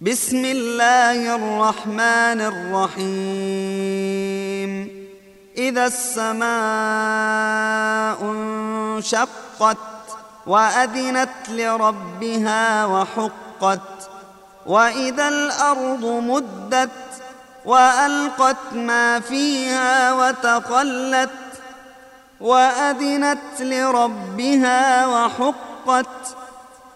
بسم الله الرحمن الرحيم. إذا السماء انشقت وأذنت لربها وحقت وإذا الأرض مدت وألقت ما فيها وتخلت وأذنت لربها وحقت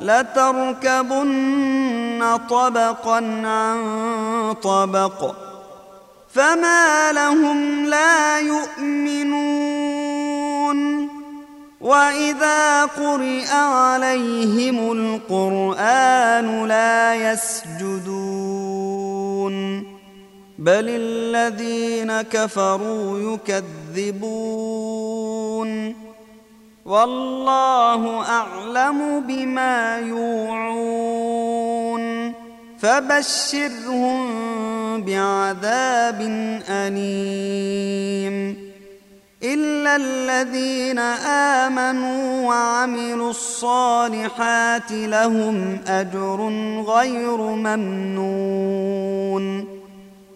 لتركبن طبقا عن طبق. فما لهم لا يؤمنون. وإذا قرئ عليهم القرآن لا يسجدون. بل الذين كفروا يكذبون. والله أعلم بما يوعون. فبشرهم بعذاب أليم. إلا الذين آمنوا وعملوا الصالحات لهم أجر غير ممنون.